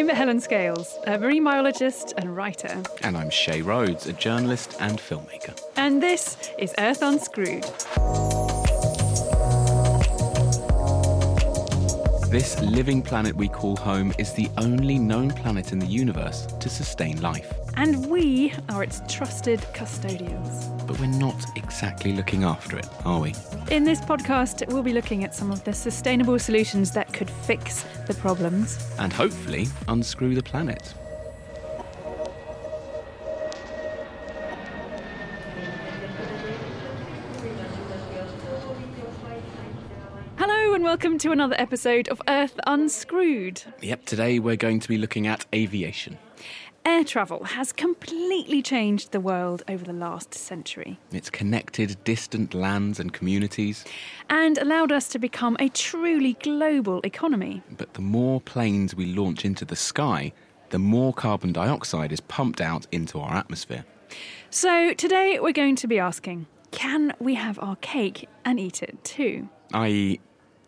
I'm Helen Scales, a marine biologist and writer. And I'm Seyi Rhodes, a journalist and filmmaker. And this is Earth Unscrewed. This living planet we call home is the only known planet in the universe to sustain life. And we are its trusted custodians. But we're not exactly looking after it, are we? In this podcast, we'll be looking at some of the sustainable solutions that could fix the problems. And hopefully unscrew the planet. And welcome to another episode of Earth Unscrewed. Yep, today we're going to be looking at aviation. Air travel has completely changed the world over the last century It's connected distant lands and communities, and allowed us to become a truly global economy. but the more planes we launch into the sky, the more carbon dioxide is pumped out into our atmosphere. So, today we're going to be asking can we have our cake and eat it too? i.e.,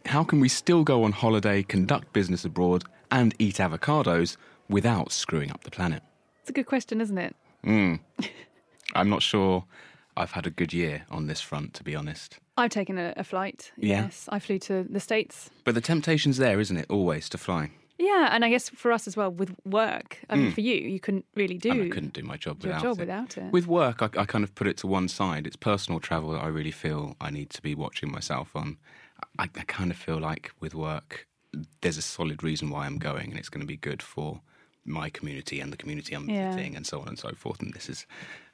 how can we still go on holiday, conduct business abroad, and eat avocados without screwing up the planet? It's a good question, isn't it? Hmm. I'm not sure I've had a good year on this front, to be honest. I've taken a, a flight. Yeah. Yes, I flew to the States. But the temptation's there, isn't it, always to fly? Yeah, and I guess for us as well with work. I mean, hmm. for you, you couldn't really do And. I couldn't do my job without job it. without it. With work, I, I kind of put it to one side. It's personal travel that I really feel I need to be watching myself on. I, I kind of feel like with work, there's a solid reason why I'm going, and it's going to be good for my community and the community I'm Yeah. visiting, and so on and so forth. And this is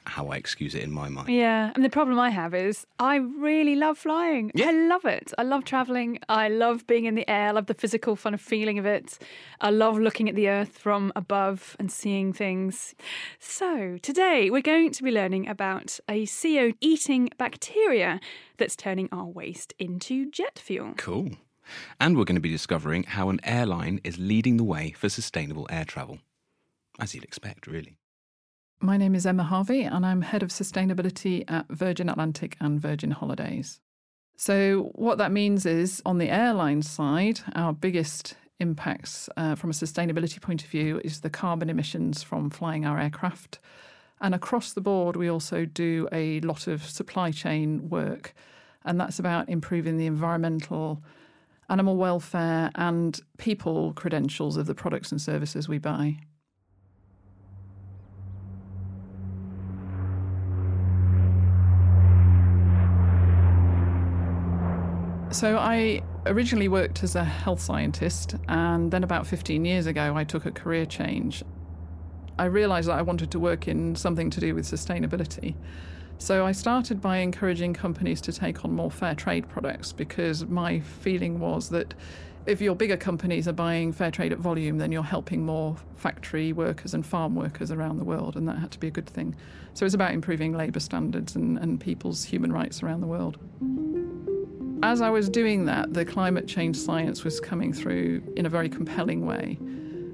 how I excuse it in my mind. Yeah, and the problem I have is I really love flying. Yeah. I love it. I love traveling. I love being in the air. I love the physical fun of feeling of it. I love looking at the earth from above and seeing things. So, today we're going to be learning about a CO eating bacteria that's turning our waste into jet fuel. Cool. And we're going to be discovering how an airline is leading the way for sustainable air travel. As you'd expect, really. My name is Emma Harvey, and I'm head of sustainability at Virgin Atlantic and Virgin Holidays. So, what that means is on the airline side, our biggest impacts uh, from a sustainability point of view is the carbon emissions from flying our aircraft. And across the board, we also do a lot of supply chain work, and that's about improving the environmental, animal welfare, and people credentials of the products and services we buy. So I originally worked as a health scientist, and then about 15 years ago, I took a career change. I realised that I wanted to work in something to do with sustainability. So I started by encouraging companies to take on more fair trade products because my feeling was that if your bigger companies are buying fair trade at volume, then you're helping more factory workers and farm workers around the world, and that had to be a good thing. So it's about improving labour standards and, and people's human rights around the world. As I was doing that, the climate change science was coming through in a very compelling way.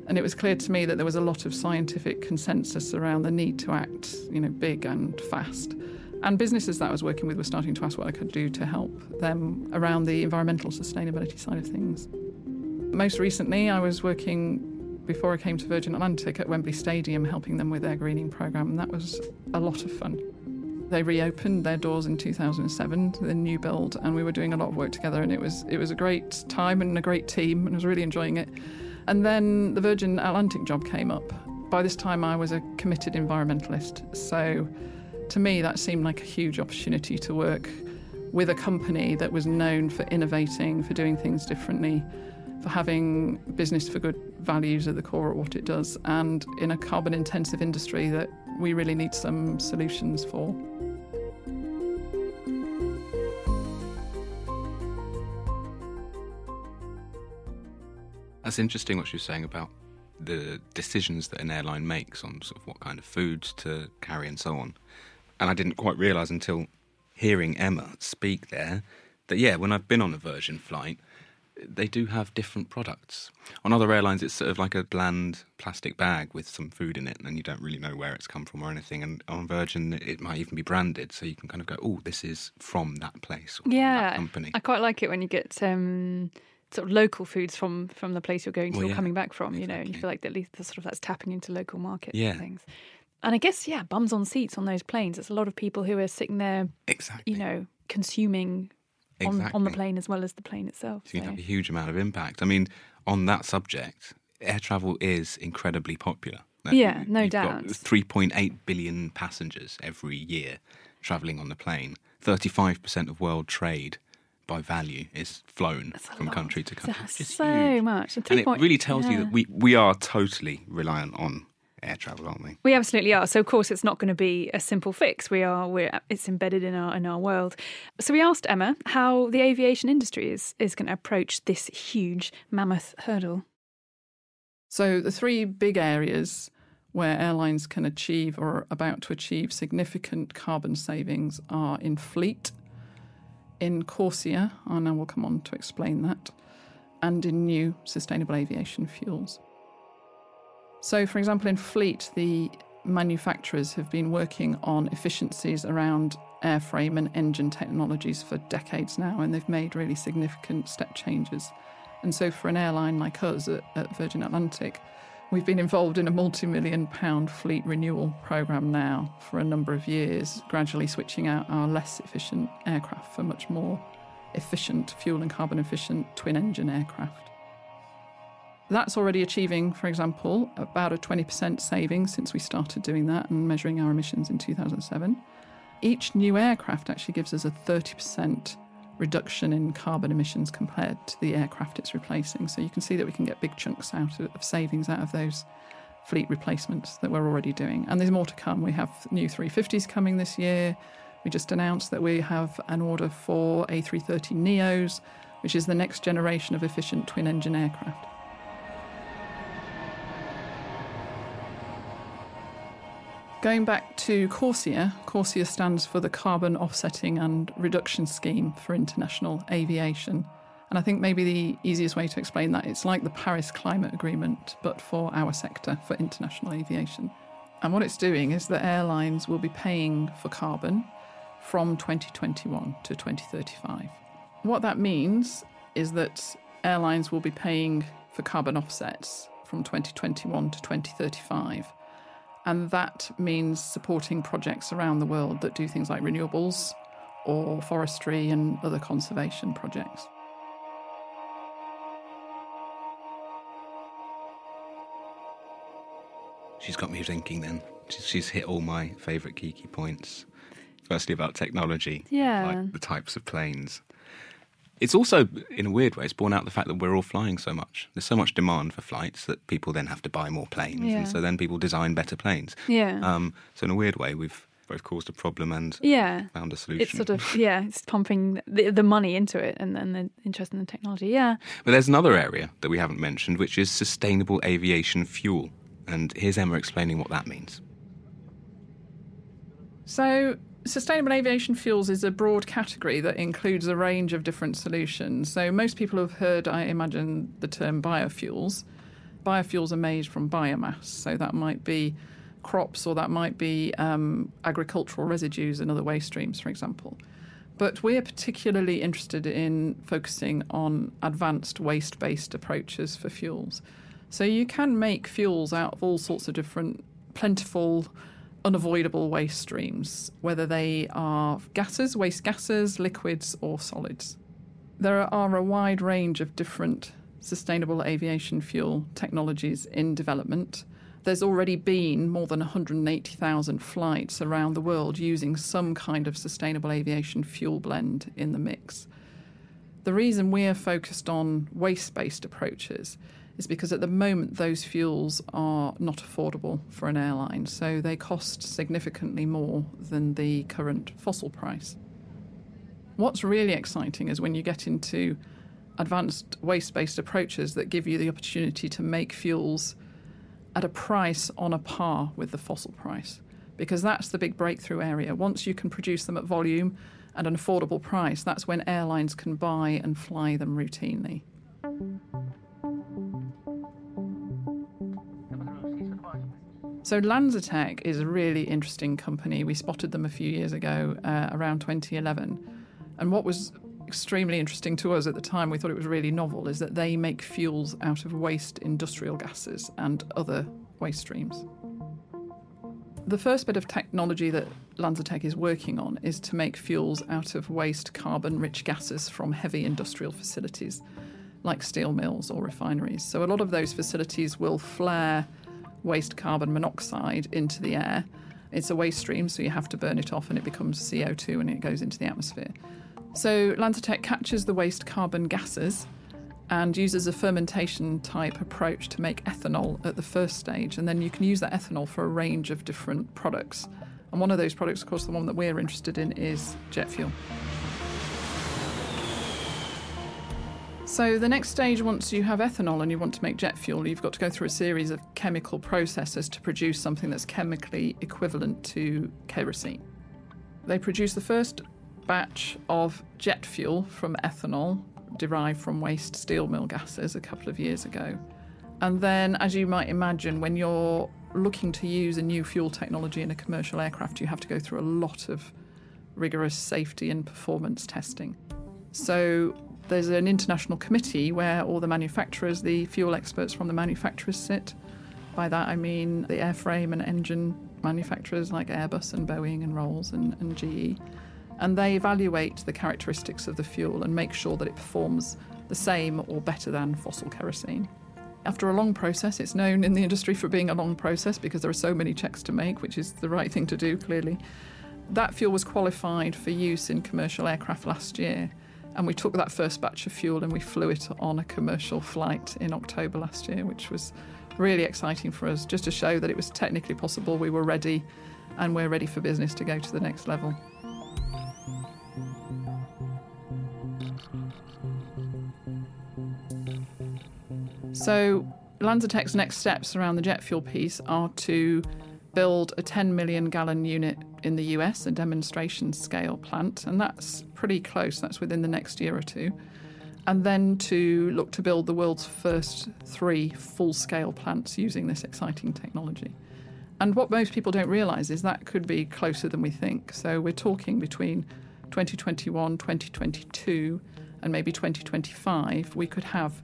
And it was clear to me that there was a lot of scientific consensus around the need to act, you know, big and fast. And businesses that I was working with were starting to ask what I could do to help them around the environmental sustainability side of things. Most recently, I was working before I came to Virgin Atlantic at Wembley Stadium, helping them with their greening programme, and that was a lot of fun. They reopened their doors in 2007, the new build, and we were doing a lot of work together, and it was it was a great time and a great team, and I was really enjoying it. And then the Virgin Atlantic job came up. By this time, I was a committed environmentalist, so to me, that seemed like a huge opportunity to work with a company that was known for innovating, for doing things differently, for having business for good values at the core of what it does, and in a carbon intensive industry that we really need some solutions for. That's interesting what she was saying about the decisions that an airline makes on sort of what kind of foods to carry and so on. And I didn't quite realise until hearing Emma speak there that, yeah, when I've been on a Virgin flight, they do have different products. On other airlines, it's sort of like a bland plastic bag with some food in it, and you don't really know where it's come from or anything. And on Virgin, it might even be branded, so you can kind of go, "Oh, this is from that place, or Yeah, that company." I quite like it when you get um, sort of local foods from from the place you're going to Well, or yeah, coming back from. You know, and you feel like at least the sort of that's tapping into local markets Yeah. things. And I guess yeah, bums on seats on those planes. It's a lot of people who are sitting there, Exactly. you know, consuming on, on the plane as well as the plane itself. It's going to have a huge amount of impact. I mean, on that subject, air travel is incredibly popular. Yeah, no you've got doubt. 3.8 billion passengers every year travelling on the plane. 35% of world trade by value is flown from lot. country to country. That's which is so huge. much. And it really tells you that we, we are totally reliant on air travel, aren't we? We absolutely are. So of course it's not going to be a simple fix. We are we're it's embedded in our in our world. So we asked Emma how the aviation industry is is going to approach this huge mammoth hurdle. So, the three big areas where airlines can achieve or are about to achieve significant carbon savings are in fleet, in Corsia, and oh, I will come on to explain that, and in new sustainable aviation fuels. So, for example, in fleet, the manufacturers have been working on efficiencies around airframe and engine technologies for decades now, and they've made really significant step changes. And so, for an airline like us at, at Virgin Atlantic, we've been involved in a multi million pound fleet renewal programme now for a number of years, gradually switching out our less efficient aircraft for much more efficient, fuel and carbon efficient twin engine aircraft. That's already achieving, for example, about a 20% saving since we started doing that and measuring our emissions in 2007. Each new aircraft actually gives us a 30% reduction in carbon emissions compared to the aircraft it's replacing. So you can see that we can get big chunks out of, of savings out of those fleet replacements that we're already doing. And there's more to come. We have new 350s coming this year. We just announced that we have an order for A330 Neos, which is the next generation of efficient twin engine aircraft. Going back to Corsia, Corsia stands for the Carbon Offsetting and Reduction Scheme for International Aviation. And I think maybe the easiest way to explain that it's like the Paris Climate Agreement, but for our sector, for international aviation. And what it's doing is that airlines will be paying for carbon from 2021 to 2035. What that means is that airlines will be paying for carbon offsets from 2021 to 2035. And that means supporting projects around the world that do things like renewables or forestry and other conservation projects. She's got me thinking then. She's, she's hit all my favourite geeky points. Firstly, about technology, Yeah. like the types of planes. It's also, in a weird way, it's borne out the fact that we're all flying so much. There's so much demand for flights that people then have to buy more planes, Yeah. and so then people design better planes. Yeah. Um, so in a weird way, we've both caused a problem and yeah. found a solution. It's sort of yeah, it's pumping the, the money into it and then the interest in the technology. Yeah. But there's another area that we haven't mentioned, which is sustainable aviation fuel. And here's Emma explaining what that means. So, sustainable aviation fuels is a broad category that includes a range of different solutions. So, most people have heard, I imagine, the term biofuels. Biofuels are made from biomass, so that might be crops or that might be um, agricultural residues and other waste streams, for example. But we're particularly interested in focusing on advanced waste based approaches for fuels. So you can make fuels out of all sorts of different plentiful, unavoidable waste streams, whether they are gases, waste gases, liquids, or solids. There are a wide range of different sustainable aviation fuel technologies in development. There's already been more than 180,000 flights around the world using some kind of sustainable aviation fuel blend in the mix. The reason we're focused on waste based approaches is because at the moment those fuels are not affordable for an airline, so they cost significantly more than the current fossil price. What's really exciting is when you get into advanced waste based approaches that give you the opportunity to make fuels at a price on a par with the fossil price, because that's the big breakthrough area. Once you can produce them at volume at an affordable price, that's when airlines can buy and fly them routinely. So LanzaTech is a really interesting company. We spotted them a few years ago, uh, around 2011. And what was extremely interesting to us at the time, we thought it was really novel, is that they make fuels out of waste industrial gases and other waste streams. The first bit of technology that LanzaTech is working on is to make fuels out of waste carbon rich gases from heavy industrial facilities like steel mills or refineries. So, a lot of those facilities will flare waste carbon monoxide into the air. It's a waste stream, so you have to burn it off and it becomes CO2 and it goes into the atmosphere. So, LanzaTech captures the waste carbon gases and uses a fermentation type approach to make ethanol at the first stage. And then you can use that ethanol for a range of different products. And one of those products, of course, the one that we're interested in is jet fuel. So, the next stage, once you have ethanol and you want to make jet fuel, you've got to go through a series of chemical processes to produce something that's chemically equivalent to kerosene. They produce the first batch of jet fuel from ethanol derived from waste steel mill gases a couple of years ago. And then, as you might imagine, when you're looking to use a new fuel technology in a commercial aircraft, you have to go through a lot of rigorous safety and performance testing. So, there's an international committee where all the manufacturers, the fuel experts from the manufacturers sit. By that I mean the airframe and engine manufacturers like Airbus and Boeing and Rolls and, and GE and they evaluate the characteristics of the fuel and make sure that it performs the same or better than fossil kerosene. After a long process, it's known in the industry for being a long process because there are so many checks to make, which is the right thing to do, clearly. That fuel was qualified for use in commercial aircraft last year, and we took that first batch of fuel and we flew it on a commercial flight in October last year, which was really exciting for us, just to show that it was technically possible, we were ready, and we're ready for business to go to the next level. So, LanzaTech's next steps around the jet fuel piece are to build a 10 million gallon unit in the US, a demonstration scale plant, and that's pretty close, that's within the next year or two. And then to look to build the world's first three full scale plants using this exciting technology. And what most people don't realise is that could be closer than we think. So we're talking between 2021, 2022, and maybe 2025, we could have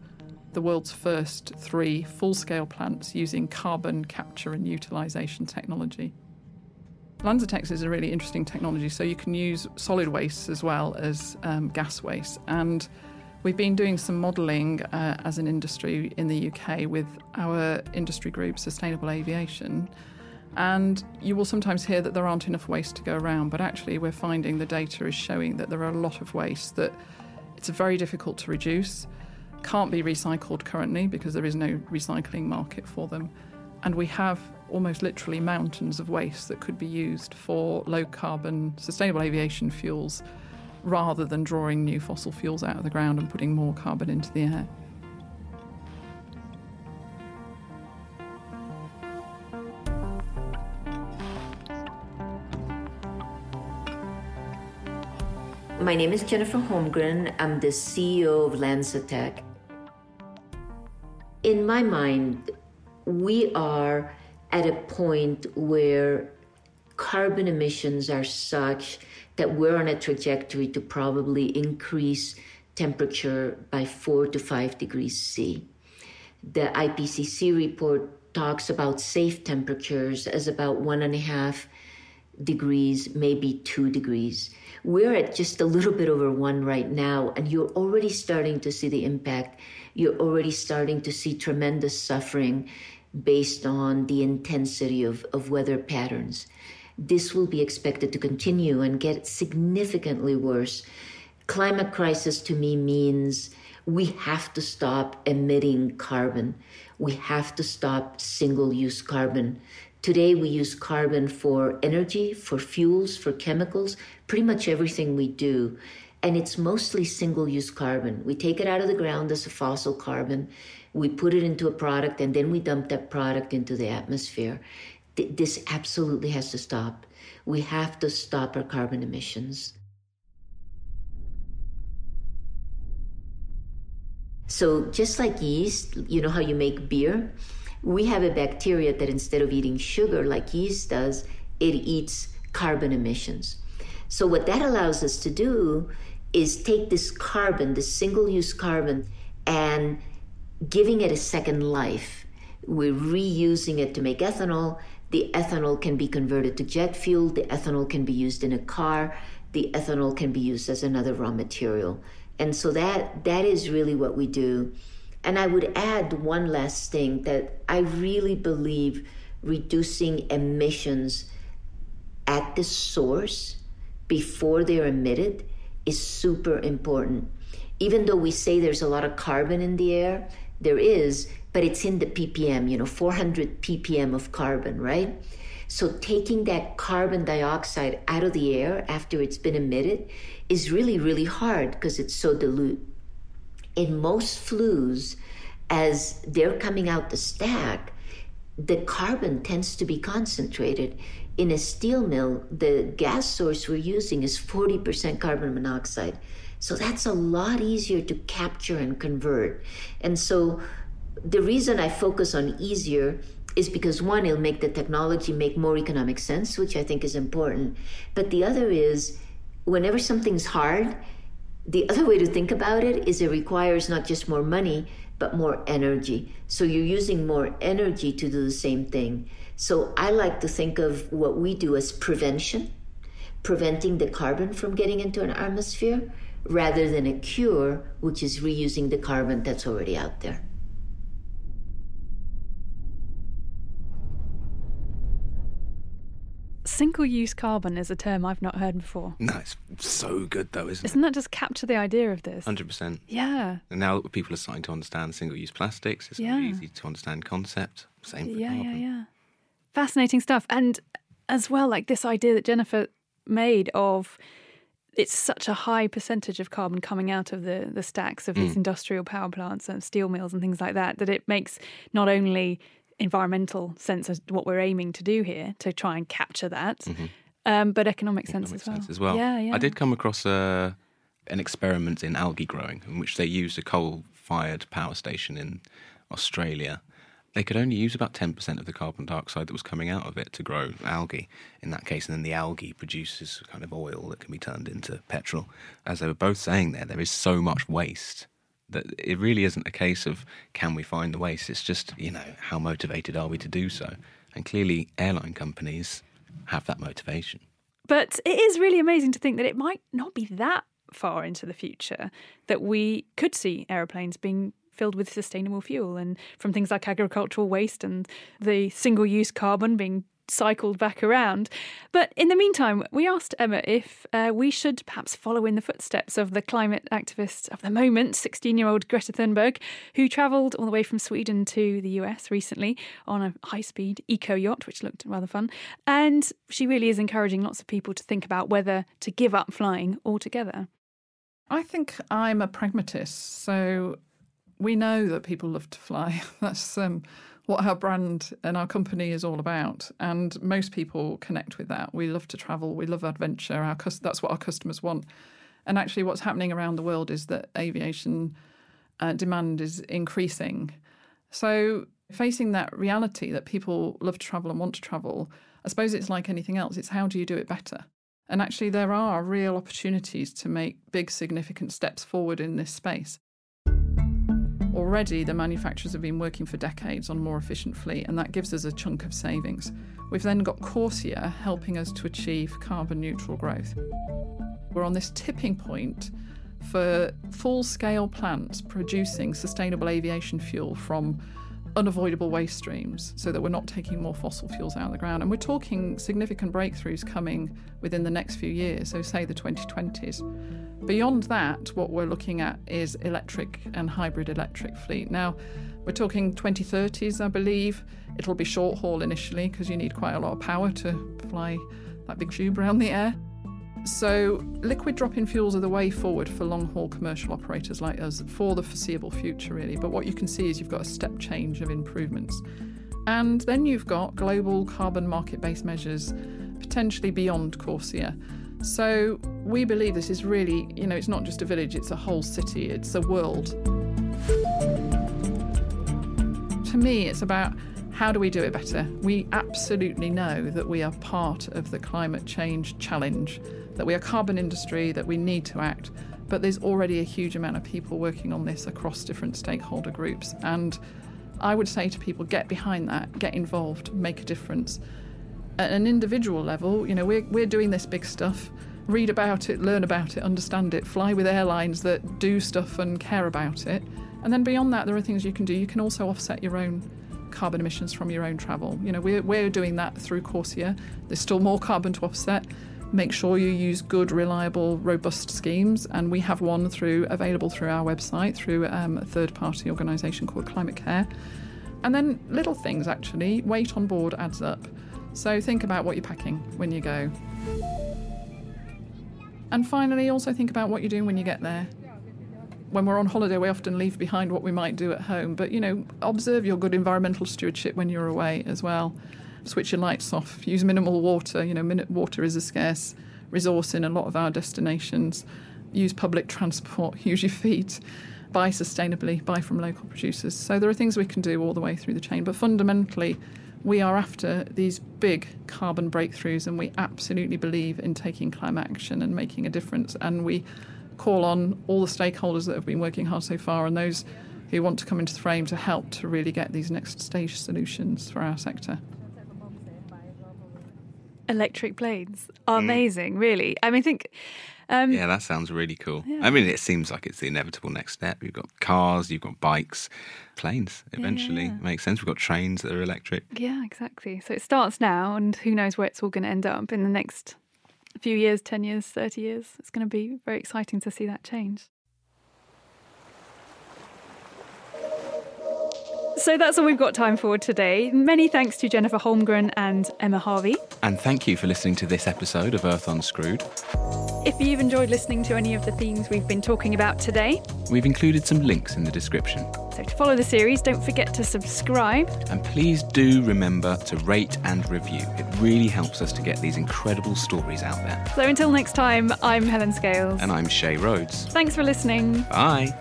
the world's first three full scale plants using carbon capture and utilization technology. LanzaTech is a really interesting technology, so you can use solid waste as well as um, gas waste. And we've been doing some modelling uh, as an industry in the UK with our industry group, Sustainable Aviation. And you will sometimes hear that there aren't enough waste to go around, but actually, we're finding the data is showing that there are a lot of waste that it's very difficult to reduce can't be recycled currently because there is no recycling market for them. And we have almost literally mountains of waste that could be used for low carbon, sustainable aviation fuels rather than drawing new fossil fuels out of the ground and putting more carbon into the air. My name is Jennifer Holmgren. I'm the CEO of LanzaTech in my mind, we are at a point where carbon emissions are such that we're on a trajectory to probably increase temperature by four to five degrees C. The IPCC report talks about safe temperatures as about one and a half degrees, maybe two degrees. We're at just a little bit over one right now, and you're already starting to see the impact you're already starting to see tremendous suffering based on the intensity of, of weather patterns. This will be expected to continue and get significantly worse. Climate crisis to me means we have to stop emitting carbon. We have to stop single use carbon. Today, we use carbon for energy, for fuels, for chemicals, pretty much everything we do and it's mostly single use carbon. We take it out of the ground as a fossil carbon, we put it into a product, and then we dump that product into the atmosphere. Th- this absolutely has to stop. We have to stop our carbon emissions. So, just like yeast, you know how you make beer? We have a bacteria that instead of eating sugar like yeast does, it eats carbon emissions. So, what that allows us to do is take this carbon, this single use carbon, and giving it a second life. We're reusing it to make ethanol. The ethanol can be converted to jet fuel. The ethanol can be used in a car. The ethanol can be used as another raw material. And so that that is really what we do. And I would add one last thing that I really believe reducing emissions at the source before they're emitted is super important. Even though we say there's a lot of carbon in the air, there is, but it's in the ppm, you know, 400 ppm of carbon, right? So taking that carbon dioxide out of the air after it's been emitted is really, really hard because it's so dilute. In most flues, as they're coming out the stack, the carbon tends to be concentrated. In a steel mill, the gas source we're using is 40% carbon monoxide. So that's a lot easier to capture and convert. And so the reason I focus on easier is because one, it'll make the technology make more economic sense, which I think is important. But the other is whenever something's hard, the other way to think about it is it requires not just more money, but more energy. So you're using more energy to do the same thing. So I like to think of what we do as prevention, preventing the carbon from getting into an atmosphere, rather than a cure, which is reusing the carbon that's already out there. Single use carbon is a term I've not heard before. No, it's so good though, isn't, Isn't that just capture the idea of this? Hundred percent. Yeah. And now that people are starting to understand single-use plastics, it's Yeah. very easy to understand concept. Same for Yeah, carbon. yeah, yeah. Fascinating stuff. And as well, like this idea that Jennifer made of it's such a high percentage of carbon coming out of the, the stacks of these mm. industrial power plants and steel mills and things like that, that it makes not only environmental sense as what we're aiming to do here to try and capture that, mm-hmm. um, but economic, sense, Economic as well. sense as well. Yeah, yeah. I did come across a, an experiment in algae growing in which they used a coal-fired power station in Australia. They could only use about 10% of the carbon dioxide that was coming out of it to grow algae in that case. And then the algae produces kind of oil that can be turned into petrol. As they were both saying there, there is so much waste that it really isn't a case of can we find the waste. It's just, you know, how motivated are we to do so? And clearly, airline companies have that motivation. But it is really amazing to think that it might not be that far into the future that we could see aeroplanes being filled with sustainable fuel and from things like agricultural waste and the single use carbon being cycled back around. But in the meantime, we asked Emma if uh, we should perhaps follow in the footsteps of the climate activist of the moment, 16 year old Greta Thunberg, who travelled all the way from Sweden to the US recently on a high speed eco yacht, which looked rather fun. And she really is encouraging lots of people to think about whether to give up flying altogether. I think I'm a pragmatist, so we know that people love to fly. That's um, what our brand and our company is all about, and most people connect with that. We love to travel, we love adventure. Our that's what our customers want. And actually, what's happening around the world is that aviation uh, demand is increasing. So, facing that reality that people love to travel and want to travel, I suppose it's like anything else. It's how do you do it better? And actually, there are real opportunities to make big, significant steps forward in this space. Already, the manufacturers have been working for decades on more efficient fleet, and that gives us a chunk of savings. We've then got Corsia helping us to achieve carbon neutral growth. We're on this tipping point for full scale plants producing sustainable aviation fuel from unavoidable waste streams so that we're not taking more fossil fuels out of the ground. And we're talking significant breakthroughs coming within the next few years, so say the 2020s. Beyond that, what we're looking at is electric and hybrid electric fleet. Now, we're talking 2030s, I believe. It'll be short haul initially because you need quite a lot of power to fly that big tube around the air. So, liquid drop in fuels are the way forward for long haul commercial operators like us for the foreseeable future, really. But what you can see is you've got a step change of improvements. And then you've got global carbon market based measures, potentially beyond Corsia. So, we believe this is really, you know, it's not just a village, it's a whole city, it's a world. To me, it's about how do we do it better? We absolutely know that we are part of the climate change challenge, that we are carbon industry, that we need to act. but there's already a huge amount of people working on this across different stakeholder groups. And I would say to people, get behind that, get involved, make a difference. At an individual level, you know, we're, we're doing this big stuff. Read about it, learn about it, understand it, fly with airlines that do stuff and care about it. And then beyond that, there are things you can do. You can also offset your own carbon emissions from your own travel. You know, we're, we're doing that through CORSIA. There's still more carbon to offset. Make sure you use good, reliable, robust schemes, and we have one through available through our website through um, a third-party organisation called Climate Care. And then little things actually, weight on board adds up. So think about what you're packing when you go. And finally, also think about what you're doing when you get there. When we're on holiday, we often leave behind what we might do at home, but you know, observe your good environmental stewardship when you're away as well. Switch your lights off, use minimal water. You know, water is a scarce resource in a lot of our destinations. Use public transport, use your feet, buy sustainably, buy from local producers. So there are things we can do all the way through the chain, but fundamentally, we are after these big carbon breakthroughs and we absolutely believe in taking climate action and making a difference. And we call on all the stakeholders that have been working hard so far and those who want to come into the frame to help to really get these next stage solutions for our sector. Electric planes are mm. amazing, really. I mean, I think um, yeah, that sounds really cool. Yeah. I mean, it seems like it's the inevitable next step. You've got cars, you've got bikes, planes eventually. Yeah. Makes sense. We've got trains that are electric. Yeah, exactly. So it starts now, and who knows where it's all going to end up in the next few years 10 years, 30 years. It's going to be very exciting to see that change. So that's all we've got time for today. Many thanks to Jennifer Holmgren and Emma Harvey. And thank you for listening to this episode of Earth Unscrewed. If you've enjoyed listening to any of the themes we've been talking about today, we've included some links in the description. So to follow the series, don't forget to subscribe. And please do remember to rate and review. It really helps us to get these incredible stories out there. So until next time, I'm Helen Scales. And I'm Seyi Rhodes. Thanks for listening. Bye.